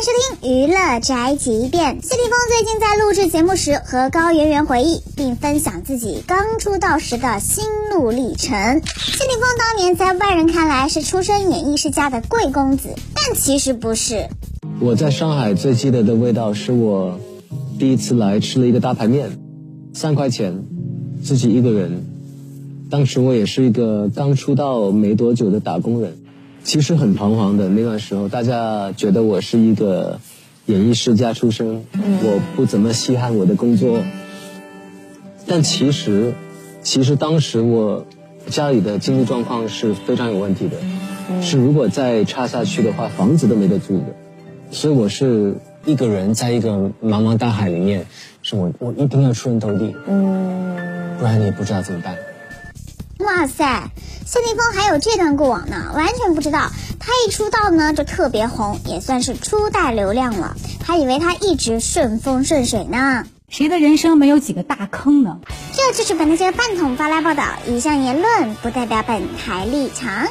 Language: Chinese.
收听娱乐宅急便。谢霆锋最近在录制节目时和高圆圆回忆，并分享自己刚出道时的心路历程。谢霆锋当年在外人看来是出身演艺世家的贵公子，但其实不是。我在上海最记得的味道是我第一次来吃了一个大排面，三块钱，自己一个人。当时我也是一个刚出道没多久的打工人。其实很彷徨的那段时候，大家觉得我是一个演艺世家出身，我不怎么稀罕我的工作。但其实，其实当时我家里的经济状况是非常有问题的，是如果再差下去的话，房子都没得住的。所以我是一个人在一个茫茫大海里面，是我我一定要出人头地，嗯，不然你也不知道怎么办。哇塞，谢霆锋还有这段过往呢，完全不知道。他一出道呢就特别红，也算是初代流量了。还以为他一直顺风顺水呢。谁的人生没有几个大坑呢？这就是本台记者饭桶发来报道，以上言论不代表本台立场。